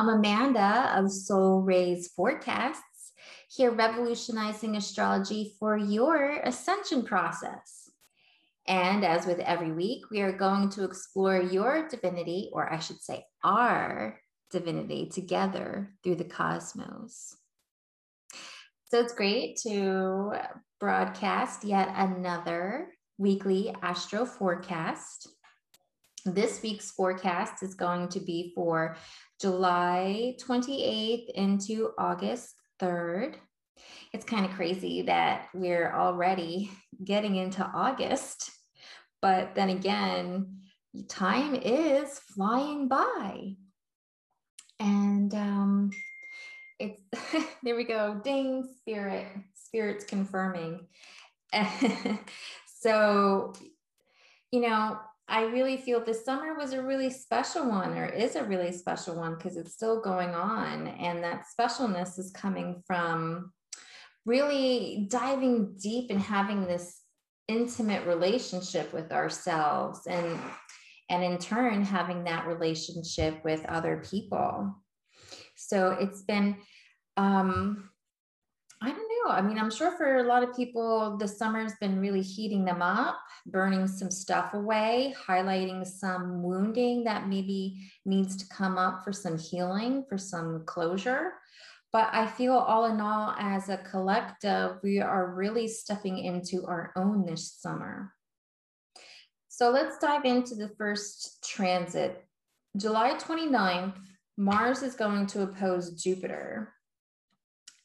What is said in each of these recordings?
I'm Amanda of Soul Rays Forecasts, here revolutionizing astrology for your ascension process. And as with every week, we are going to explore your divinity, or I should say, our divinity, together through the cosmos. So it's great to broadcast yet another weekly astro forecast. This week's forecast is going to be for July 28th into August 3rd. It's kind of crazy that we're already getting into August, but then again, time is flying by. And um, it's there we go, ding, spirit, spirit's confirming. so, you know, I really feel this summer was a really special one, or is a really special one, because it's still going on. And that specialness is coming from really diving deep and having this intimate relationship with ourselves and and in turn having that relationship with other people so it's been um I. Mean, I'm sure for a lot of people, the summer's been really heating them up, burning some stuff away, highlighting some wounding that maybe needs to come up for some healing, for some closure. But I feel all in all, as a collective, we are really stepping into our own this summer. So let's dive into the first transit. July 29th, Mars is going to oppose Jupiter.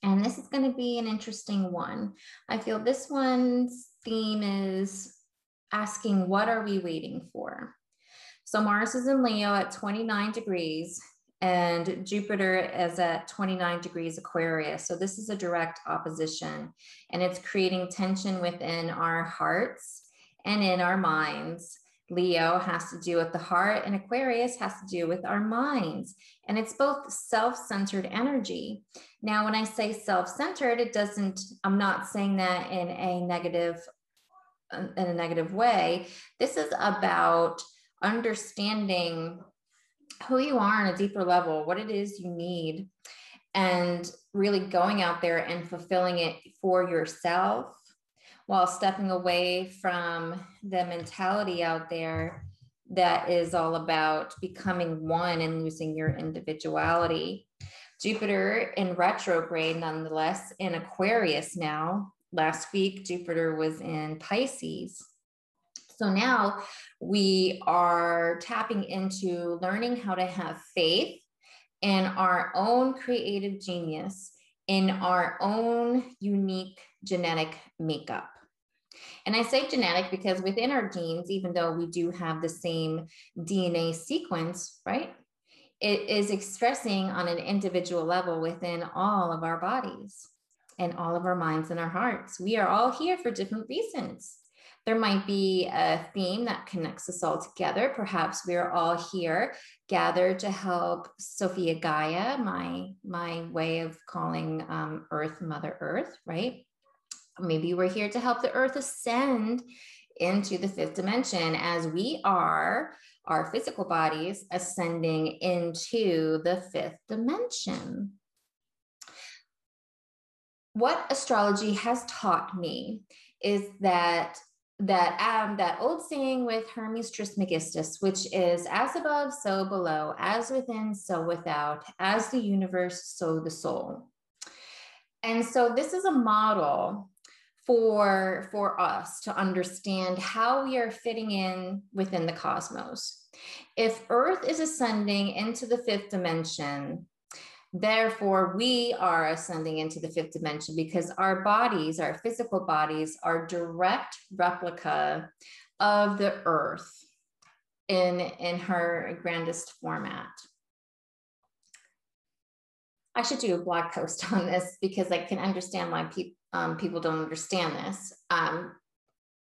And this is going to be an interesting one. I feel this one's theme is asking, what are we waiting for? So Mars is in Leo at 29 degrees and Jupiter is at 29 degrees Aquarius. So this is a direct opposition and it's creating tension within our hearts and in our minds Leo has to do with the heart, and Aquarius has to do with our minds. And it's both self centered energy. Now, when I say self centered, it doesn't, I'm not saying that in a negative in a negative way. This is about understanding who you are on a deeper level, what it is you need, and really going out there and fulfilling it for yourself while stepping away from the mentality out there that is all about becoming one and losing your individuality. Jupiter in retrograde, nonetheless, in Aquarius now. Last week, Jupiter was in Pisces. So now we are tapping into learning how to have faith in our own creative genius, in our own unique genetic makeup. And I say genetic because within our genes, even though we do have the same DNA sequence, right? It is expressing on an individual level within all of our bodies and all of our minds and our hearts. We are all here for different reasons. There might be a theme that connects us all together. Perhaps we're all here gathered to help Sophia Gaia, my, my way of calling um, Earth Mother Earth, right? Maybe we're here to help the earth ascend into the fifth dimension as we are our physical bodies ascending into the fifth dimension. What astrology has taught me is that that um, that old saying with Hermes Trismegistus, which is as above, so below, as within, so without, as the universe, so the soul. And so this is a model for for us to understand how we are fitting in within the cosmos. If earth is ascending into the fifth dimension therefore we are ascending into the fifth dimension because our bodies our physical bodies are direct replica of the earth in in her grandest format. I should do a blog post on this because I can understand why people um, people don't understand this. Um,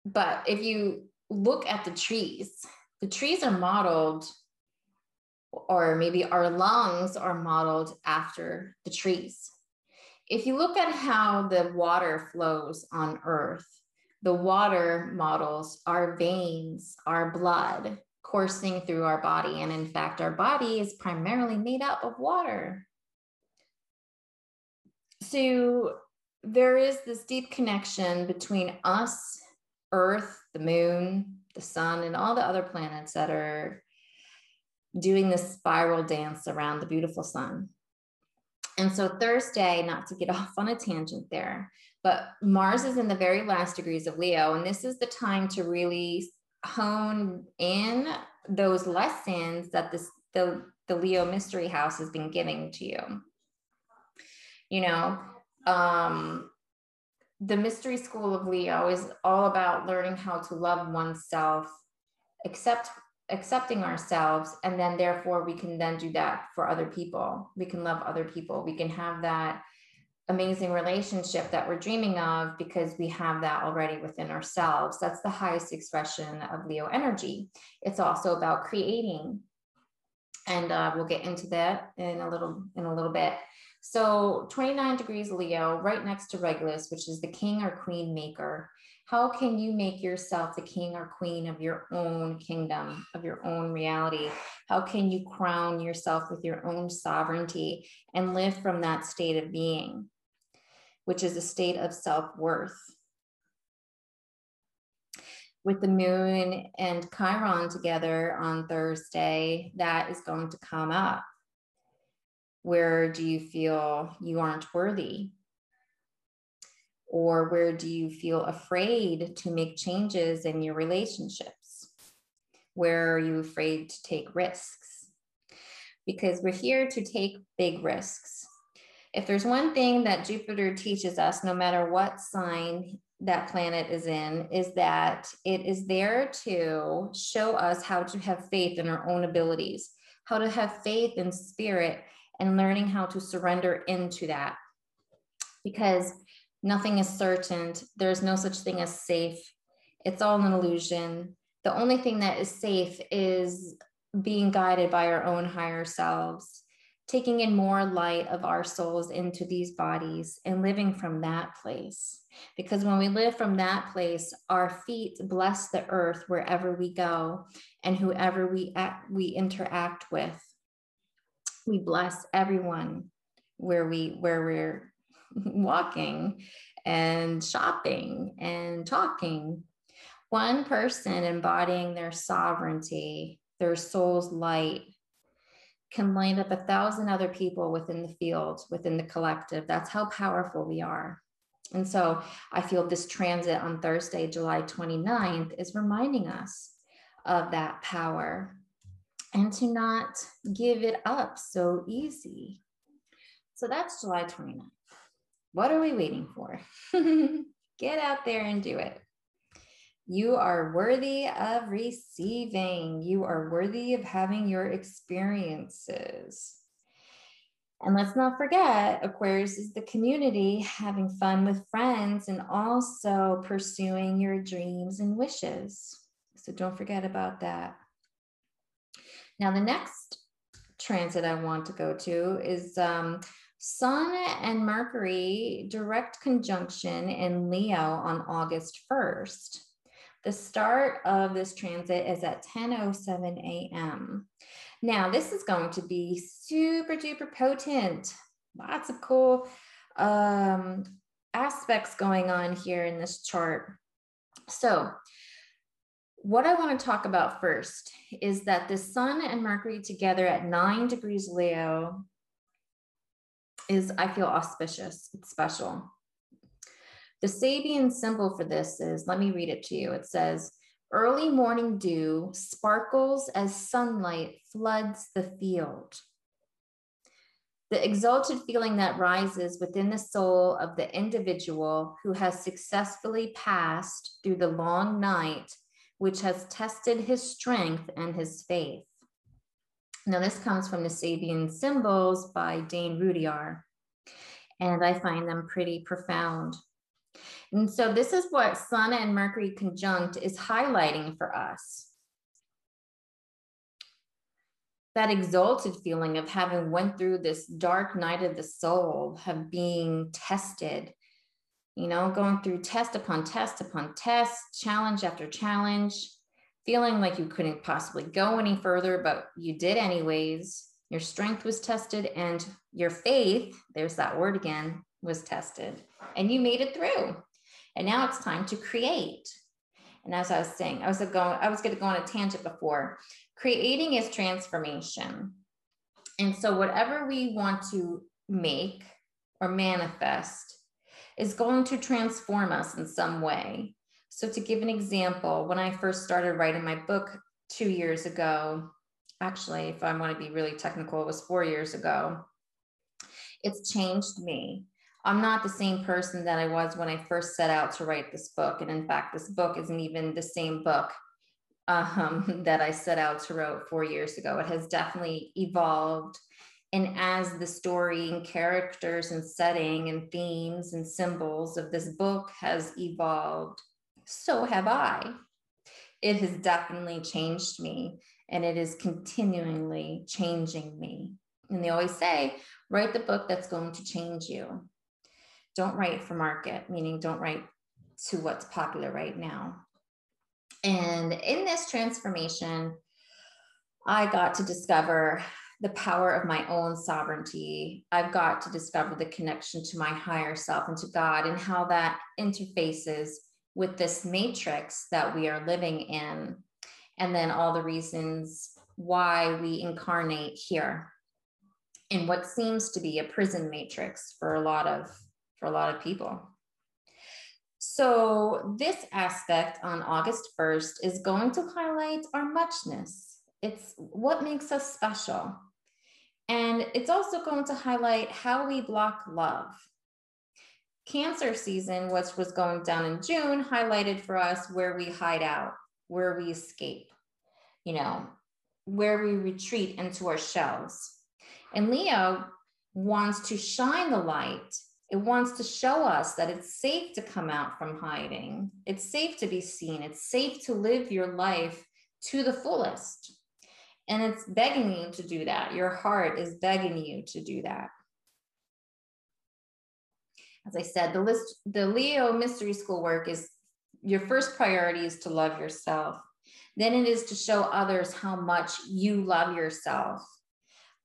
but if you look at the trees, the trees are modeled, or maybe our lungs are modeled after the trees. If you look at how the water flows on Earth, the water models our veins, our blood, coursing through our body. And in fact, our body is primarily made up of water. So there is this deep connection between us, Earth, the moon, the sun, and all the other planets that are doing this spiral dance around the beautiful sun. And so Thursday, not to get off on a tangent there, but Mars is in the very last degrees of Leo. And this is the time to really hone in those lessons that this, the, the Leo mystery house has been giving to you. You know, um, the mystery school of Leo is all about learning how to love oneself, accept accepting ourselves and then therefore we can then do that for other people. We can love other people. We can have that amazing relationship that we're dreaming of because we have that already within ourselves. That's the highest expression of leo energy. It's also about creating. And uh, we'll get into that in a little in a little bit so 29 degrees leo right next to regulus which is the king or queen maker how can you make yourself the king or queen of your own kingdom, of your own reality? How can you crown yourself with your own sovereignty and live from that state of being, which is a state of self worth? With the moon and Chiron together on Thursday, that is going to come up. Where do you feel you aren't worthy? Or where do you feel afraid to make changes in your relationships? Where are you afraid to take risks? Because we're here to take big risks. If there's one thing that Jupiter teaches us, no matter what sign that planet is in, is that it is there to show us how to have faith in our own abilities, how to have faith in spirit, and learning how to surrender into that. Because Nothing is certain. There's no such thing as safe. It's all an illusion. The only thing that is safe is being guided by our own higher selves, taking in more light of our souls into these bodies and living from that place. Because when we live from that place, our feet bless the earth wherever we go and whoever we, we interact with. We bless everyone where we where we're walking and shopping and talking. One person embodying their sovereignty, their soul's light, can light up a thousand other people within the field, within the collective. That's how powerful we are. And so I feel this transit on Thursday, July 29th, is reminding us of that power and to not give it up so easy. So that's July 29th. What are we waiting for? Get out there and do it. You are worthy of receiving. You are worthy of having your experiences. And let's not forget, Aquarius is the community, having fun with friends and also pursuing your dreams and wishes. So don't forget about that. Now, the next transit I want to go to is um, Sun and Mercury direct conjunction in Leo on August 1st. The start of this transit is at 10:07 a.m. Now, this is going to be super duper potent. Lots of cool um, aspects going on here in this chart. So, what I want to talk about first is that the Sun and Mercury together at nine degrees Leo is, I feel, auspicious. It's special. The Sabian symbol for this is, let me read it to you. It says, early morning dew sparkles as sunlight floods the field. The exalted feeling that rises within the soul of the individual who has successfully passed through the long night, which has tested his strength and his faith. Now, this comes from the Sabian Symbols by Dane Rudhyar, and I find them pretty profound. And so, this is what Sun and Mercury conjunct is highlighting for us. That exalted feeling of having went through this dark night of the soul, of being tested, you know, going through test upon test upon test, challenge after challenge, feeling like you couldn't possibly go any further, but you did anyways. Your strength was tested and your faith, there's that word again, was tested. And you made it through. And now it's time to create. And as I was saying, I was going, I was going to go on a tangent before. Creating is transformation. And so whatever we want to make or manifest is going to transform us in some way. So, to give an example, when I first started writing my book two years ago, actually, if I want to be really technical, it was four years ago, it's changed me. I'm not the same person that I was when I first set out to write this book. And in fact, this book isn't even the same book um, that I set out to write four years ago. It has definitely evolved and as the story and characters and setting and themes and symbols of this book has evolved, so have I. It has definitely changed me and it is continually changing me. And they always say, write the book that's going to change you. Don't write for market, meaning don't write to what's popular right now. And in this transformation, I got to discover the power of my own sovereignty. I've got to discover the connection to my higher self and to God and how that interfaces with this matrix that we are living in. And then all the reasons why we incarnate here in what seems to be a prison matrix for a lot of for a lot of people. So this aspect on August 1st is going to highlight our muchness. It's what makes us special. And it's also going to highlight how we block love. Cancer season, which was going down in June, highlighted for us where we hide out, where we escape, you know, where we retreat into our shells. And Leo wants to shine the light. It wants to show us that it's safe to come out from hiding. It's safe to be seen. It's safe to live your life to the fullest. And it's begging you to do that. Your heart is begging you to do that. As I said, the list, the Leo mystery school work is your first priority is to love yourself. Then it is to show others how much you love yourself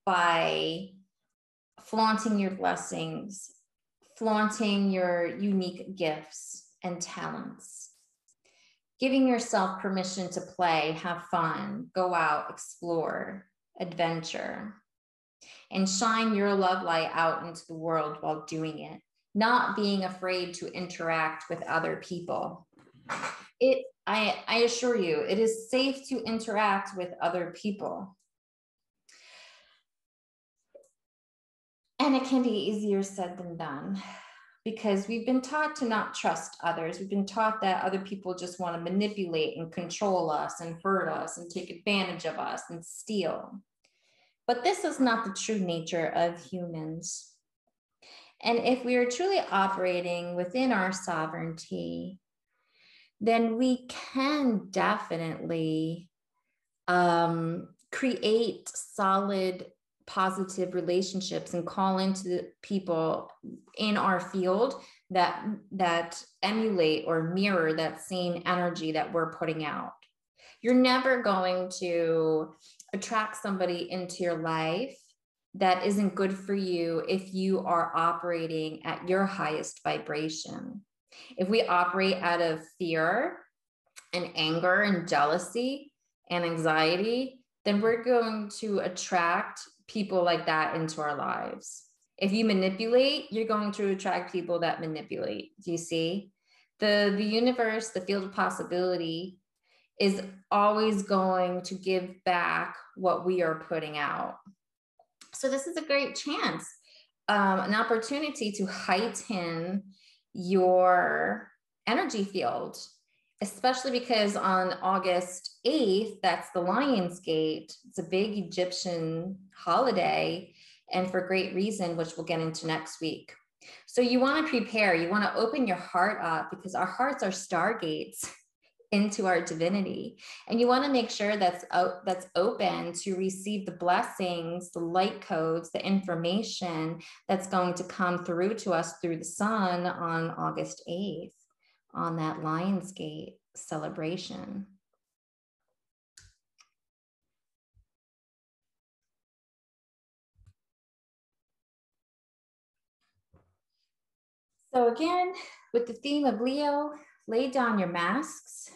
by flaunting your blessings, flaunting your unique gifts and talents giving yourself permission to play, have fun, go out, explore, adventure, and shine your love light out into the world while doing it, not being afraid to interact with other people. It, I, I assure you, it is safe to interact with other people. And it can be easier said than done because we've been taught to not trust others. We've been taught that other people just want to manipulate and control us and hurt us and take advantage of us and steal. But this is not the true nature of humans. And if we are truly operating within our sovereignty, then we can definitely um, create solid positive relationships and call into the people in our field that that emulate or mirror that same energy that we're putting out. You're never going to attract somebody into your life that isn't good for you if you are operating at your highest vibration. If we operate out of fear and anger and jealousy and anxiety then we're going to attract people like that into our lives. If you manipulate, you're going to attract people that manipulate. Do you see? The, the universe, the field of possibility is always going to give back what we are putting out. So, this is a great chance, um, an opportunity to heighten your energy field especially because on August 8th, that's the Lion's Gate. It's a big Egyptian holiday, and for great reason, which we'll get into next week. So you want to prepare, you want to open your heart up because our hearts are stargates into our divinity. And you want to make sure that's out, that's open to receive the blessings, the light codes, the information that's going to come through to us through the sun on August 8th on that Lionsgate celebration. So again, with the theme of Leo, lay down your masks.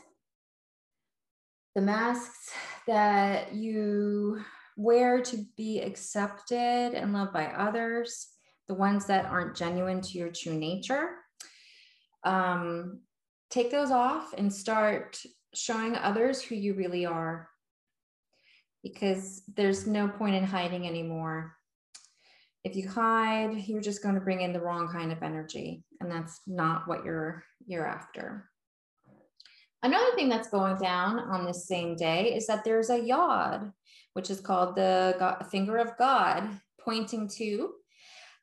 The masks that you wear to be accepted and loved by others, the ones that aren't genuine to your true nature. Um, take those off and start showing others who you really are because there's no point in hiding anymore. If you hide, you're just going to bring in the wrong kind of energy, and that's not what you're you're after. Another thing that's going down on this same day is that there's a yod, which is called the God, finger of God, pointing to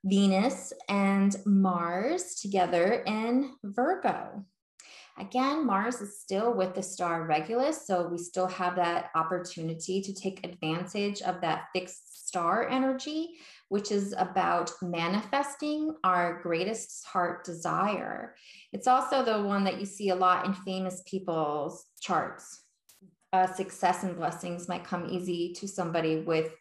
Venus and Mars together in Virgo. Again, Mars is still with the star Regulus, so we still have that opportunity to take advantage of that fixed star energy, which is about manifesting our greatest heart desire. It's also the one that you see a lot in famous people's charts. Uh, success and blessings might come easy to somebody with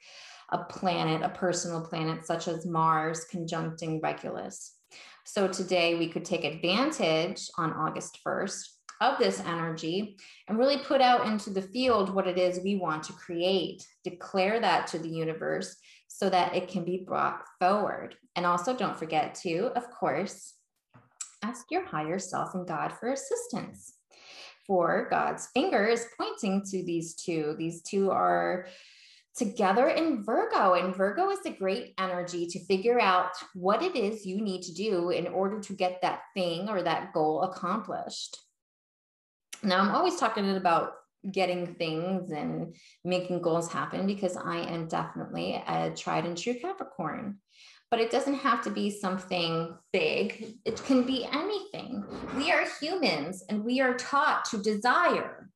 a planet, a personal planet such as Mars conjuncting Regulus. So today we could take advantage on August 1st of this energy and really put out into the field what it is we want to create, declare that to the universe so that it can be brought forward. And also don't forget to, of course, ask your higher self and God for assistance. For God's finger is pointing to these two. These two are together in Virgo. And Virgo is a great energy to figure out what it is you need to do in order to get that thing or that goal accomplished. Now, I'm always talking about getting things and making goals happen because I am definitely a tried and true Capricorn. But it doesn't have to be something big. It can be anything. We are humans and we are taught to desire.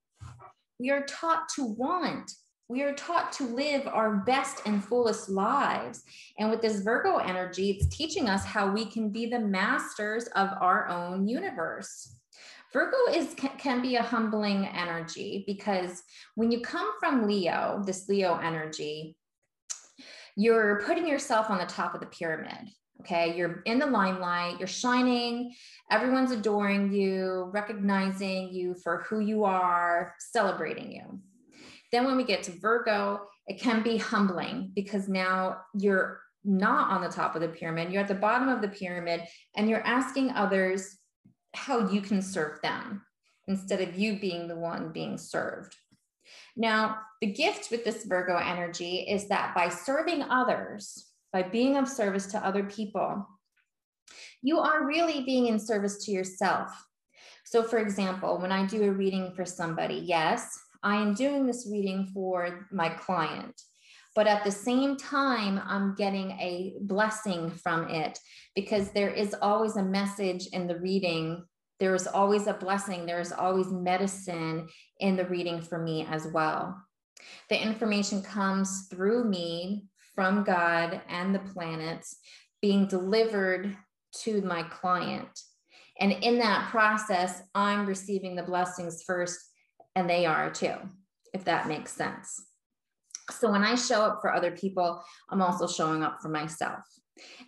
We are taught to want. We are taught to live our best and fullest lives. And with this Virgo energy, it's teaching us how we can be the masters of our own universe. Virgo is can be a humbling energy because when you come from Leo, this Leo energy, you're putting yourself on the top of the pyramid. Okay, you're in the limelight, you're shining, everyone's adoring you, recognizing you for who you are, celebrating you. Then when we get to Virgo, it can be humbling because now you're not on the top of the pyramid, you're at the bottom of the pyramid and you're asking others how you can serve them instead of you being the one being served. Now, the gift with this Virgo energy is that by serving others, by being of service to other people, you are really being in service to yourself. So, for example, when I do a reading for somebody, yes, I am doing this reading for my client. But at the same time, I'm getting a blessing from it because there is always a message in the reading. There is always a blessing. There is always medicine in the reading for me as well. The information comes through me from God and the planets being delivered to my client. And in that process, I'm receiving the blessings first and they are too, if that makes sense. So when I show up for other people, I'm also showing up for myself.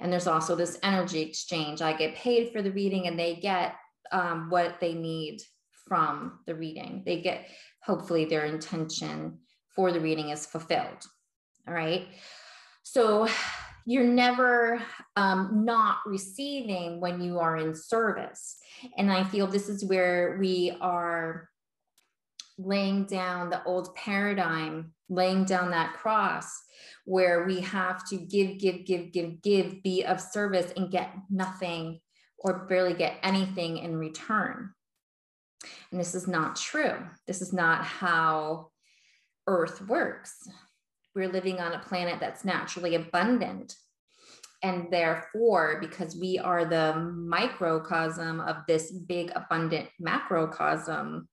And there's also this energy exchange. I get paid for the reading and they get um, what they need from the reading. They get, hopefully, their intention for the reading is fulfilled. All right. So you're never um, not receiving when you are in service. And I feel this is where we are laying down the old paradigm, laying down that cross where we have to give, give, give, give, give, be of service and get nothing or barely get anything in return. And this is not true. This is not how Earth works. We're living on a planet that's naturally abundant. And therefore, because we are the microcosm of this big, abundant macrocosm,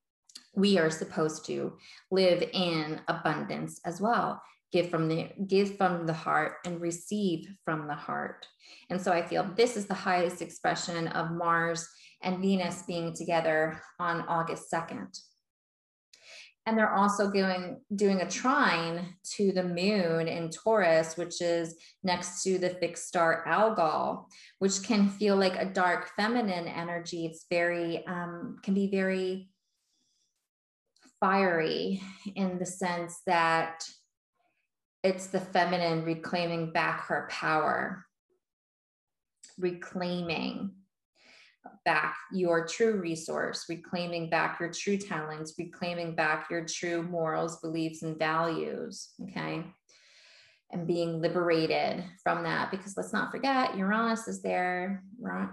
we are supposed to live in abundance as well. Give from the give from the heart and receive from the heart. And so i feel this is the highest expression of mars and venus being together on august 2nd and they're also going doing a trine to the moon in Taurus, which is next to the fixed star Algol, which can feel like a dark feminine energy. It's very um, can be very fiery in the sense that it's the feminine reclaiming back her power, reclaiming back your true resource, reclaiming back your true talents, reclaiming back your true morals, beliefs, and values. Okay. And being liberated from that because let's not forget Uranus is there.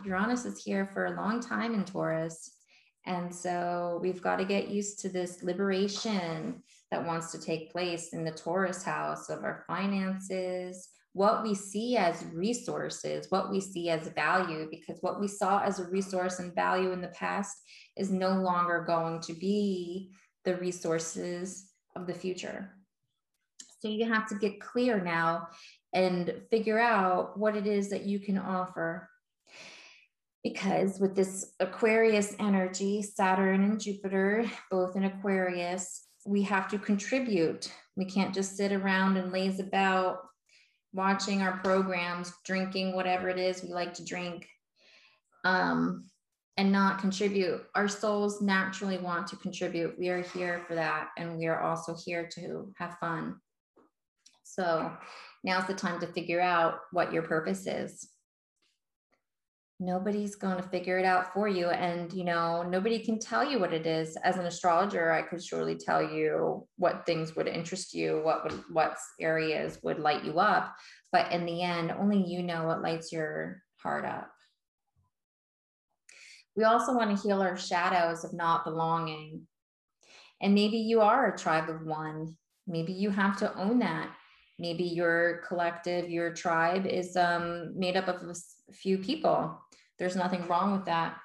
Uranus is here for a long time in Taurus. And so we've got to get used to this liberation that wants to take place in the Taurus house of our finances, what we see as resources, what we see as value, because what we saw as a resource and value in the past is no longer going to be the resources of the future. So you have to get clear now and figure out what it is that you can offer. Because with this Aquarius energy, Saturn and Jupiter, both in Aquarius, we have to contribute. We can't just sit around and laze about watching our programs, drinking whatever it is we like to drink, um, and not contribute. Our souls naturally want to contribute. We are here for that, and we are also here to have fun. So now's the time to figure out what your purpose is nobody's going to figure it out for you. And you know nobody can tell you what it is. As an astrologer i could surely tell you what things would interest you what would what areas would light you up. But in the end only you know what lights your heart up. We also want to heal our shadows of not belonging. And maybe you are a tribe of one. Maybe you have to own that. Maybe your collective your tribe is um, made up of a few people there's nothing wrong with that.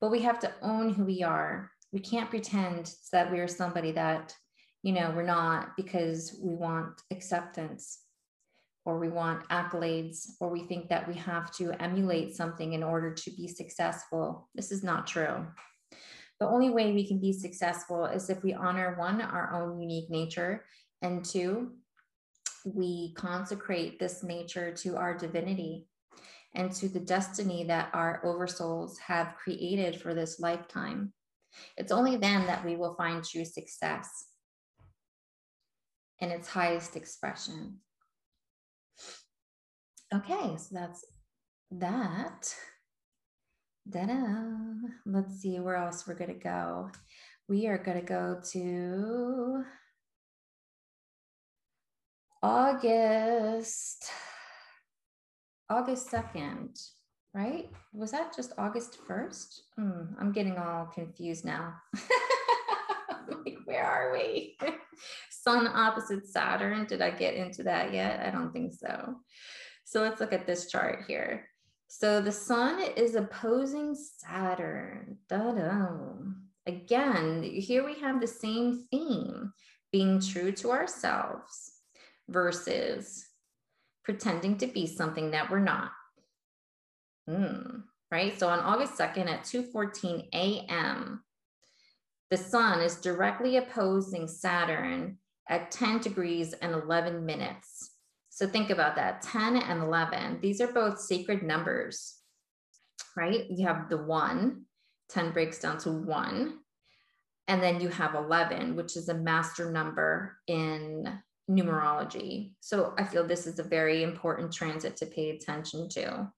But we have to own who we are. We can't pretend that we're somebody that, you know, we're not because we want acceptance or we want accolades or we think that we have to emulate something in order to be successful. This is not true. The only way we can be successful is if we honor one, our own unique nature, and two, we consecrate this nature to our divinity and to the destiny that our oversouls have created for this lifetime. It's only then that we will find true success in its highest expression. Okay, so that's that. Da-da. Let's see where else we're going to go. We are going to go to August. August 2nd, right? Was that just August 1st? Mm, I'm getting all confused now. where are we? Sun opposite Saturn. Did I get into that yet? I don't think so. So let's look at this chart here. So the sun is opposing Saturn. Da-da. Again, here we have the same theme being true to ourselves versus pretending to be something that we're not. Mm, right? So on August 2nd at 2:14 a.m., the sun is directly opposing Saturn at 10 degrees and 11 minutes. So think about that 10 and 11. These are both sacred numbers, right? You have the one, 10 breaks down to one. And then you have 11, which is a master number in numerology. So I feel this is a very important transit to pay attention to.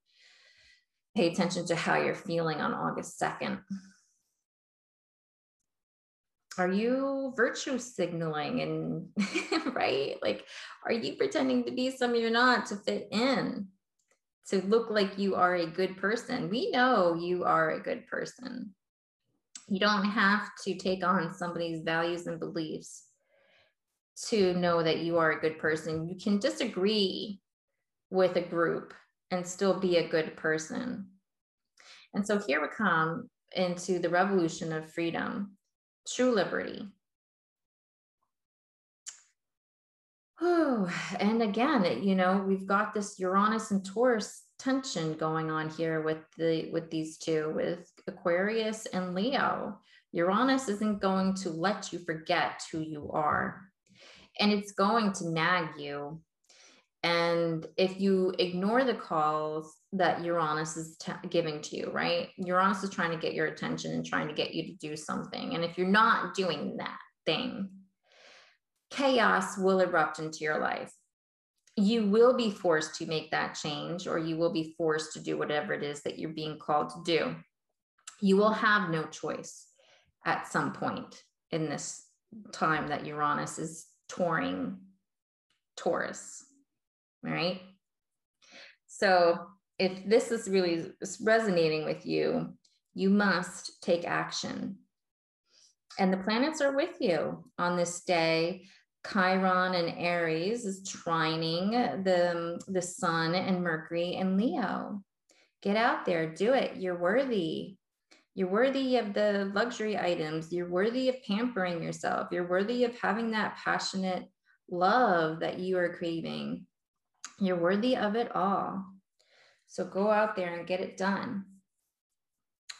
Pay attention to how you're feeling on August 2nd. Are you virtue signaling and right? Like, are you pretending to be some you're not to fit in, to look like you are a good person? We know you are a good person. You don't have to take on somebody's values and beliefs to know that you are a good person. You can disagree with a group and still be a good person. And so here we come into the revolution of freedom, true liberty. Oh, and again, you know, we've got this Uranus and Taurus tension going on here with the with these two, with Aquarius and Leo. Uranus isn't going to let you forget who you are. And it's going to nag you. And if you ignore the calls that Uranus is t- giving to you, right? Uranus is trying to get your attention and trying to get you to do something. And if you're not doing that thing, chaos will erupt into your life. You will be forced to make that change, or you will be forced to do whatever it is that you're being called to do. You will have no choice at some point in this time that Uranus is touring Taurus, right? So if this is really resonating with you, you must take action. And the planets are with you on this day. Chiron and Aries is trining the, the sun and Mercury and Leo. Get out there, do it. You're worthy. You're worthy of the luxury items. You're worthy of pampering yourself. You're worthy of having that passionate love that you are craving. You're worthy of it all. So go out there and get it done.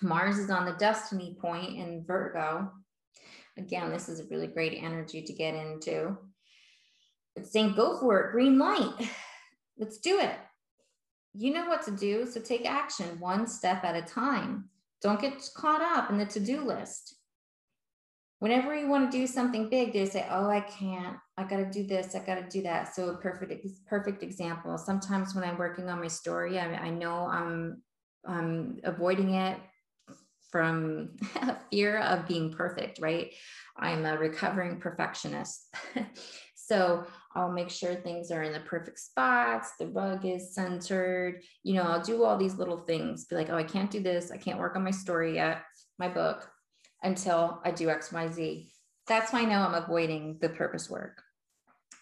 Mars is on the destiny point in Virgo. Again, this is a really great energy to get into. It's saying, go for it, green light. Let's do it. You know what to do, so take action one step at a time. Don't get caught up in the to do list. Whenever you want to do something big, they say, Oh, I can't. I got to do this. I got to do that. So, a perfect, perfect example. Sometimes when I'm working on my story, I, I know I'm, I'm avoiding it from fear of being perfect, right? I'm a recovering perfectionist. so I'll make sure things are in the perfect spots, the rug is centered. You know, I'll do all these little things, be like, oh, I can't do this. I can't work on my story yet, my book, until I do X, Y, Z. That's why I know I'm avoiding the purpose work.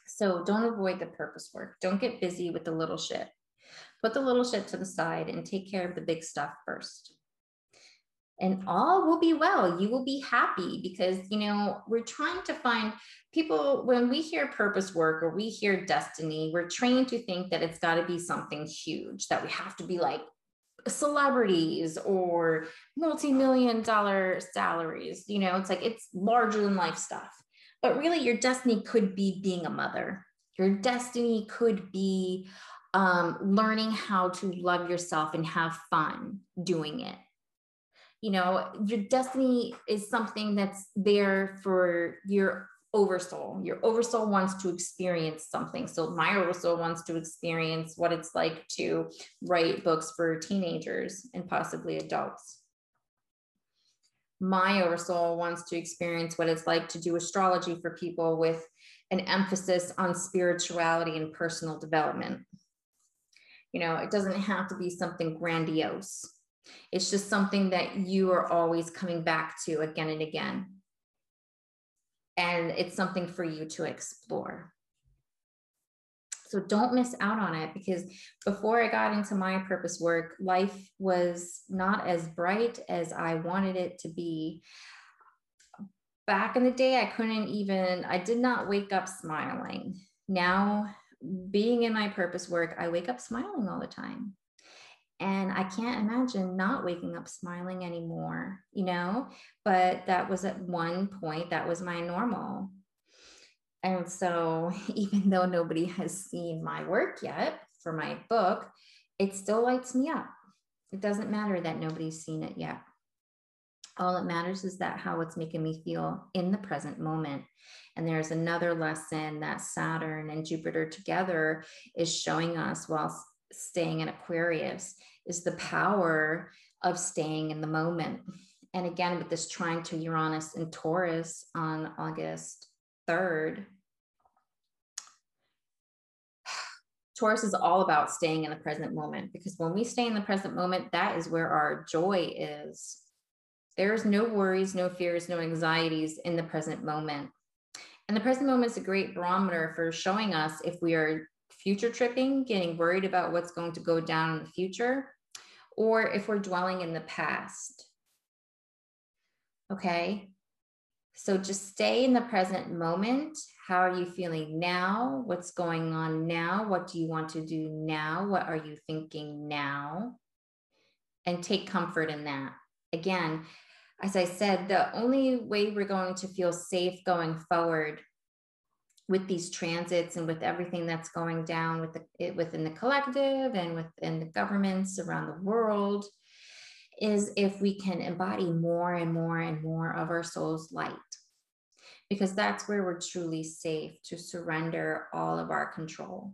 So don't avoid the purpose work. Don't get busy with the little shit. Put the little shit to the side and take care of the big stuff first and all will be well. You will be happy because, you know, we're trying to find people when we hear purpose work or we hear destiny, we're trained to think that it's got to be something huge, that we have to be like celebrities or multi-million dollar salaries you know it's like it's larger than life stuff. But really your destiny could be being a mother. Your destiny could be um, learning how to love yourself and have fun doing it you know your destiny is something that's there for your oversoul. Your oversoul wants to experience something. So my oversoul wants to experience what it's like to write books for teenagers and possibly adults. My oversoul wants to experience what it's like to do astrology for people with an emphasis on spirituality and personal development. You know it doesn't have to be something grandiose it's just something that you are always coming back to again and again. And it's something for you to explore. So don't miss out on it because before I got into my purpose work, life was not as bright as I wanted it to be. Back in the day, I couldn't even, I did not wake up smiling. Now, being in my purpose work, I wake up smiling all the time and I can't imagine not waking up smiling anymore, you know? But that was at one point, that was my normal. And so, even though nobody has seen my work yet for my book, it still lights me up. It doesn't matter that nobody's seen it yet. All that matters is that how it's making me feel in the present moment. And there's another lesson that Saturn and Jupiter together is showing us while staying in Aquarius is the power of staying in the moment. And again, with this trine to Uranus and Taurus on August 3rd, Taurus is all about staying in the present moment because when we stay in the present moment, that is where our joy is. There's no worries, no fears, no anxieties in the present moment. And the present moment is a great barometer for showing us if we are future tripping, getting worried about what's going to go down in the future, or if we're dwelling in the past. Okay. So just stay in the present moment. How are you feeling now? What's going on now? What do you want to do now? What are you thinking now? And take comfort in that. Again, as I said, the only way we're going to feel safe going forward with these transits and with everything that's going down with the, within the collective and within the governments around the world is if we can embody more and more and more of our soul's light. Because that's where we're truly safe to surrender all of our control.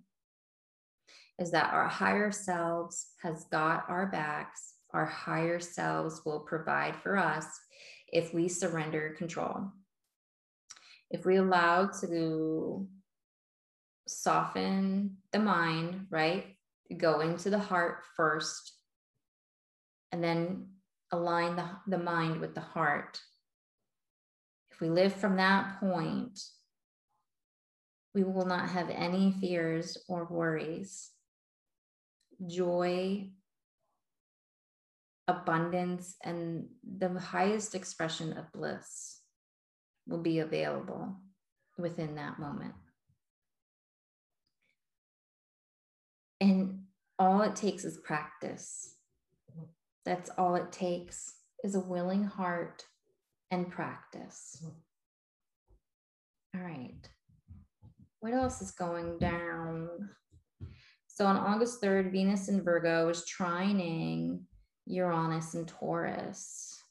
Is that our higher selves has got our backs. Our higher selves will provide for us if we surrender control if we allow to soften the mind right? Go into the heart first and then align the, the mind with the heart. If we live from that point, we will not have any fears or worries. Joy, abundance, and the highest expression of bliss will be available within that moment. And all it takes is practice. That's all it takes is a willing heart and practice. All right. What else is going down? So on August 3rd, Venus in Virgo is trining Uranus and Taurus.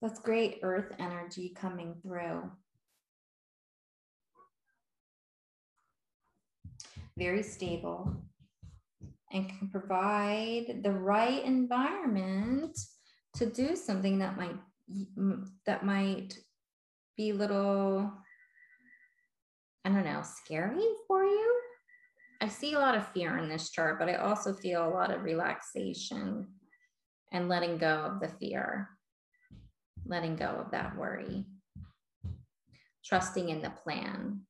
That's great earth energy coming through. very stable, and can provide the right environment to do something that might that might be a little I don't know, scary for you. I see a lot of fear in this chart, but I also feel a lot of relaxation and letting go of the fear, letting go of that worry, trusting in the plan.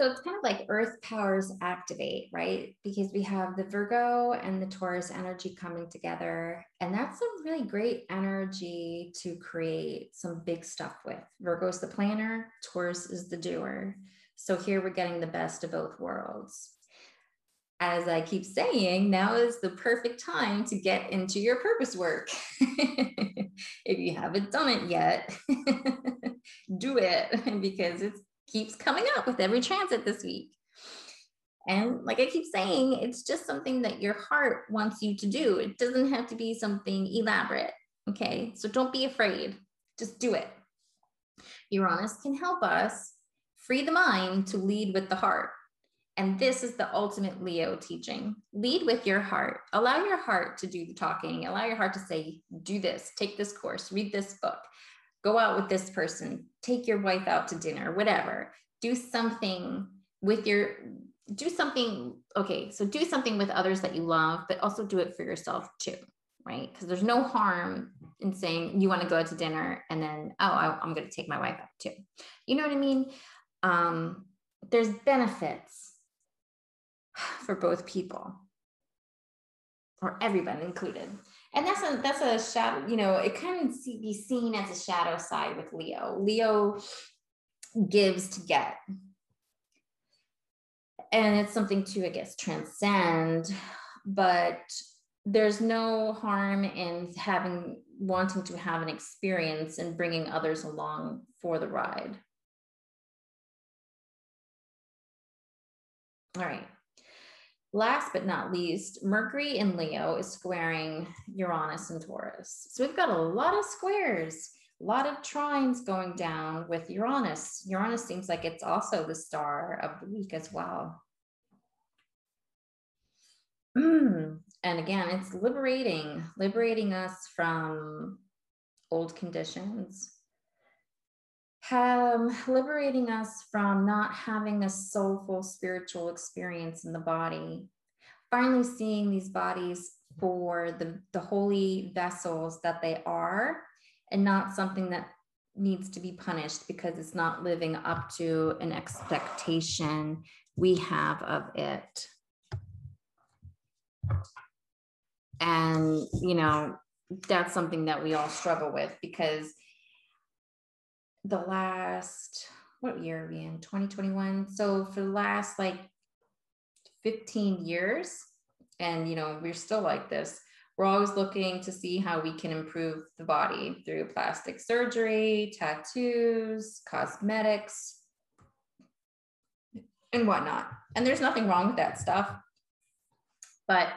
So it's kind of like earth powers activate, right? Because we have the Virgo and the Taurus energy coming together. And that's a really great energy to create some big stuff with. Virgo is the planner, Taurus is the doer. So here we're getting the best of both worlds. As I keep saying, now is the perfect time to get into your purpose work. if you haven't done it yet, do it because it's keeps coming up with every transit this week. And like I keep saying, it's just something that your heart wants you to do. It doesn't have to be something elaborate. Okay. So don't be afraid. Just do it. Uranus can help us free the mind to lead with the heart. And this is the ultimate Leo teaching. Lead with your heart. Allow your heart to do the talking. Allow your heart to say, do this, take this course, read this book, go out with this person, take your wife out to dinner, whatever. Do something with your, do something, okay, so do something with others that you love, but also do it for yourself too, right? Because there's no harm in saying you want to go out to dinner and then, oh, I, am going to take my wife out too. You know what I mean? Um, there's benefits for both people or everyone included and that's a that's a shadow you know it can be seen as a shadow side with leo. Leo gives to get. And it's something to i guess transcend but there's no harm in having wanting to have an experience and bringing others along for the ride. All right Last but not least, Mercury in Leo is squaring Uranus and Taurus. So we've got a lot of squares, a lot of trines going down with Uranus. Uranus seems like it's also the star of the week as well. Mm. And again, it's liberating, liberating us from old conditions, um, liberating us from not having a soulful spiritual experience in the body. Finally, seeing these bodies for the, the holy vessels that they are and not something that needs to be punished because it's not living up to an expectation we have of it. And, you know, that's something that we all struggle with because the last, what year are we in? 2021. So for the last like 15 years, and, you know, we're still like this, we're always looking to see how we can improve the body through plastic surgery, tattoos, cosmetics, and whatnot. And there's nothing wrong with that stuff. But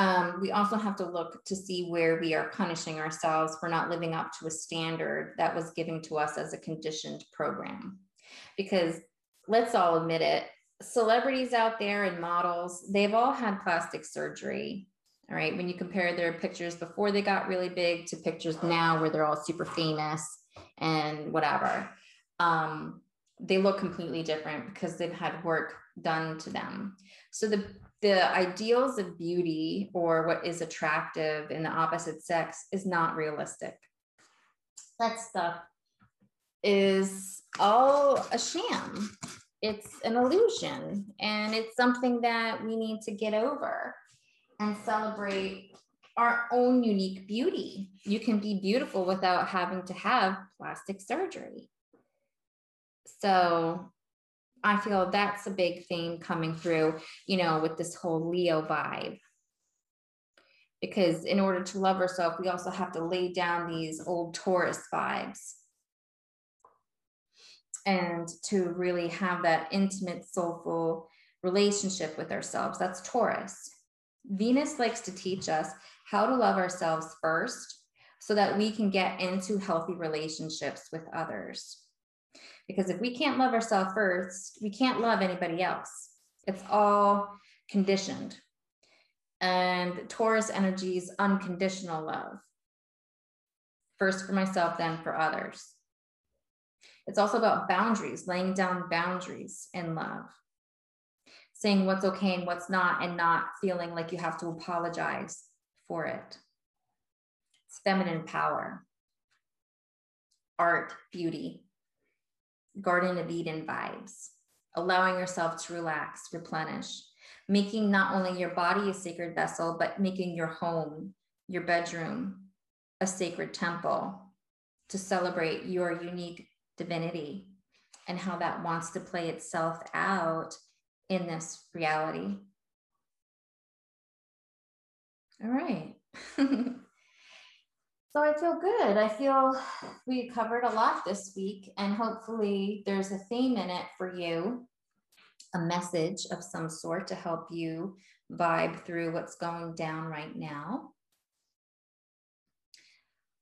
um, we also have to look to see where we are punishing ourselves for not living up to a standard that was given to us as a conditioned program. Because let's all admit it, celebrities out there and models, they've all had plastic surgery. All right. When you compare their pictures before they got really big to pictures now where they're all super famous and whatever, um, they look completely different because they've had work done to them. So the the ideals of beauty or what is attractive in the opposite sex is not realistic. That stuff is all a sham. It's an illusion and it's something that we need to get over and celebrate our own unique beauty. You can be beautiful without having to have plastic surgery. So I feel that's a big theme coming through, you know, with this whole Leo vibe. Because in order to love ourselves, we also have to lay down these old Taurus vibes. And to really have that intimate, soulful relationship with ourselves. That's Taurus. Venus likes to teach us how to love ourselves first so that we can get into healthy relationships with others. Because if we can't love ourselves first, we can't love anybody else. It's all conditioned. And Taurus energy is unconditional love. First for myself, then for others. It's also about boundaries, laying down boundaries in love, saying what's okay and what's not, and not feeling like you have to apologize for it. It's feminine power, art, beauty, Garden of Eden vibes, allowing yourself to relax, replenish, making not only your body a sacred vessel, but making your home, your bedroom, a sacred temple to celebrate your unique divinity and how that wants to play itself out in this reality. All right. So I feel good. I feel we covered a lot this week, and hopefully, there's a theme in it for you, a message of some sort to help you vibe through what's going down right now.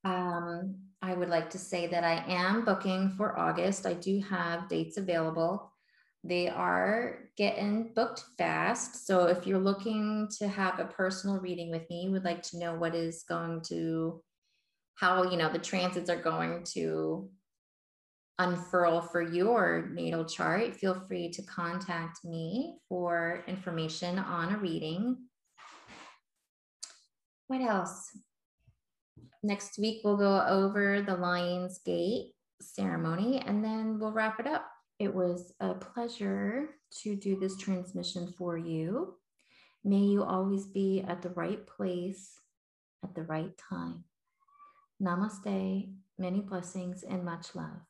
Um, I would like to say that I am booking for August. I do have dates available. They are getting booked fast. So if you're looking to have a personal reading with me, would like to know what is going to how you know the transits are going to unfurl for your natal chart, feel free to contact me for information on a reading. What else? Next week, we'll go over the Lion's Gate ceremony and then we'll wrap it up. It was a pleasure to do this transmission for you. May you always be at the right place at the right time. Namaste, many blessings, and much love.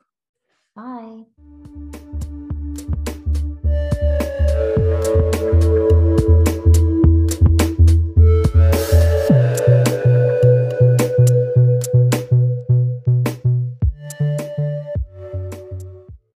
Bye.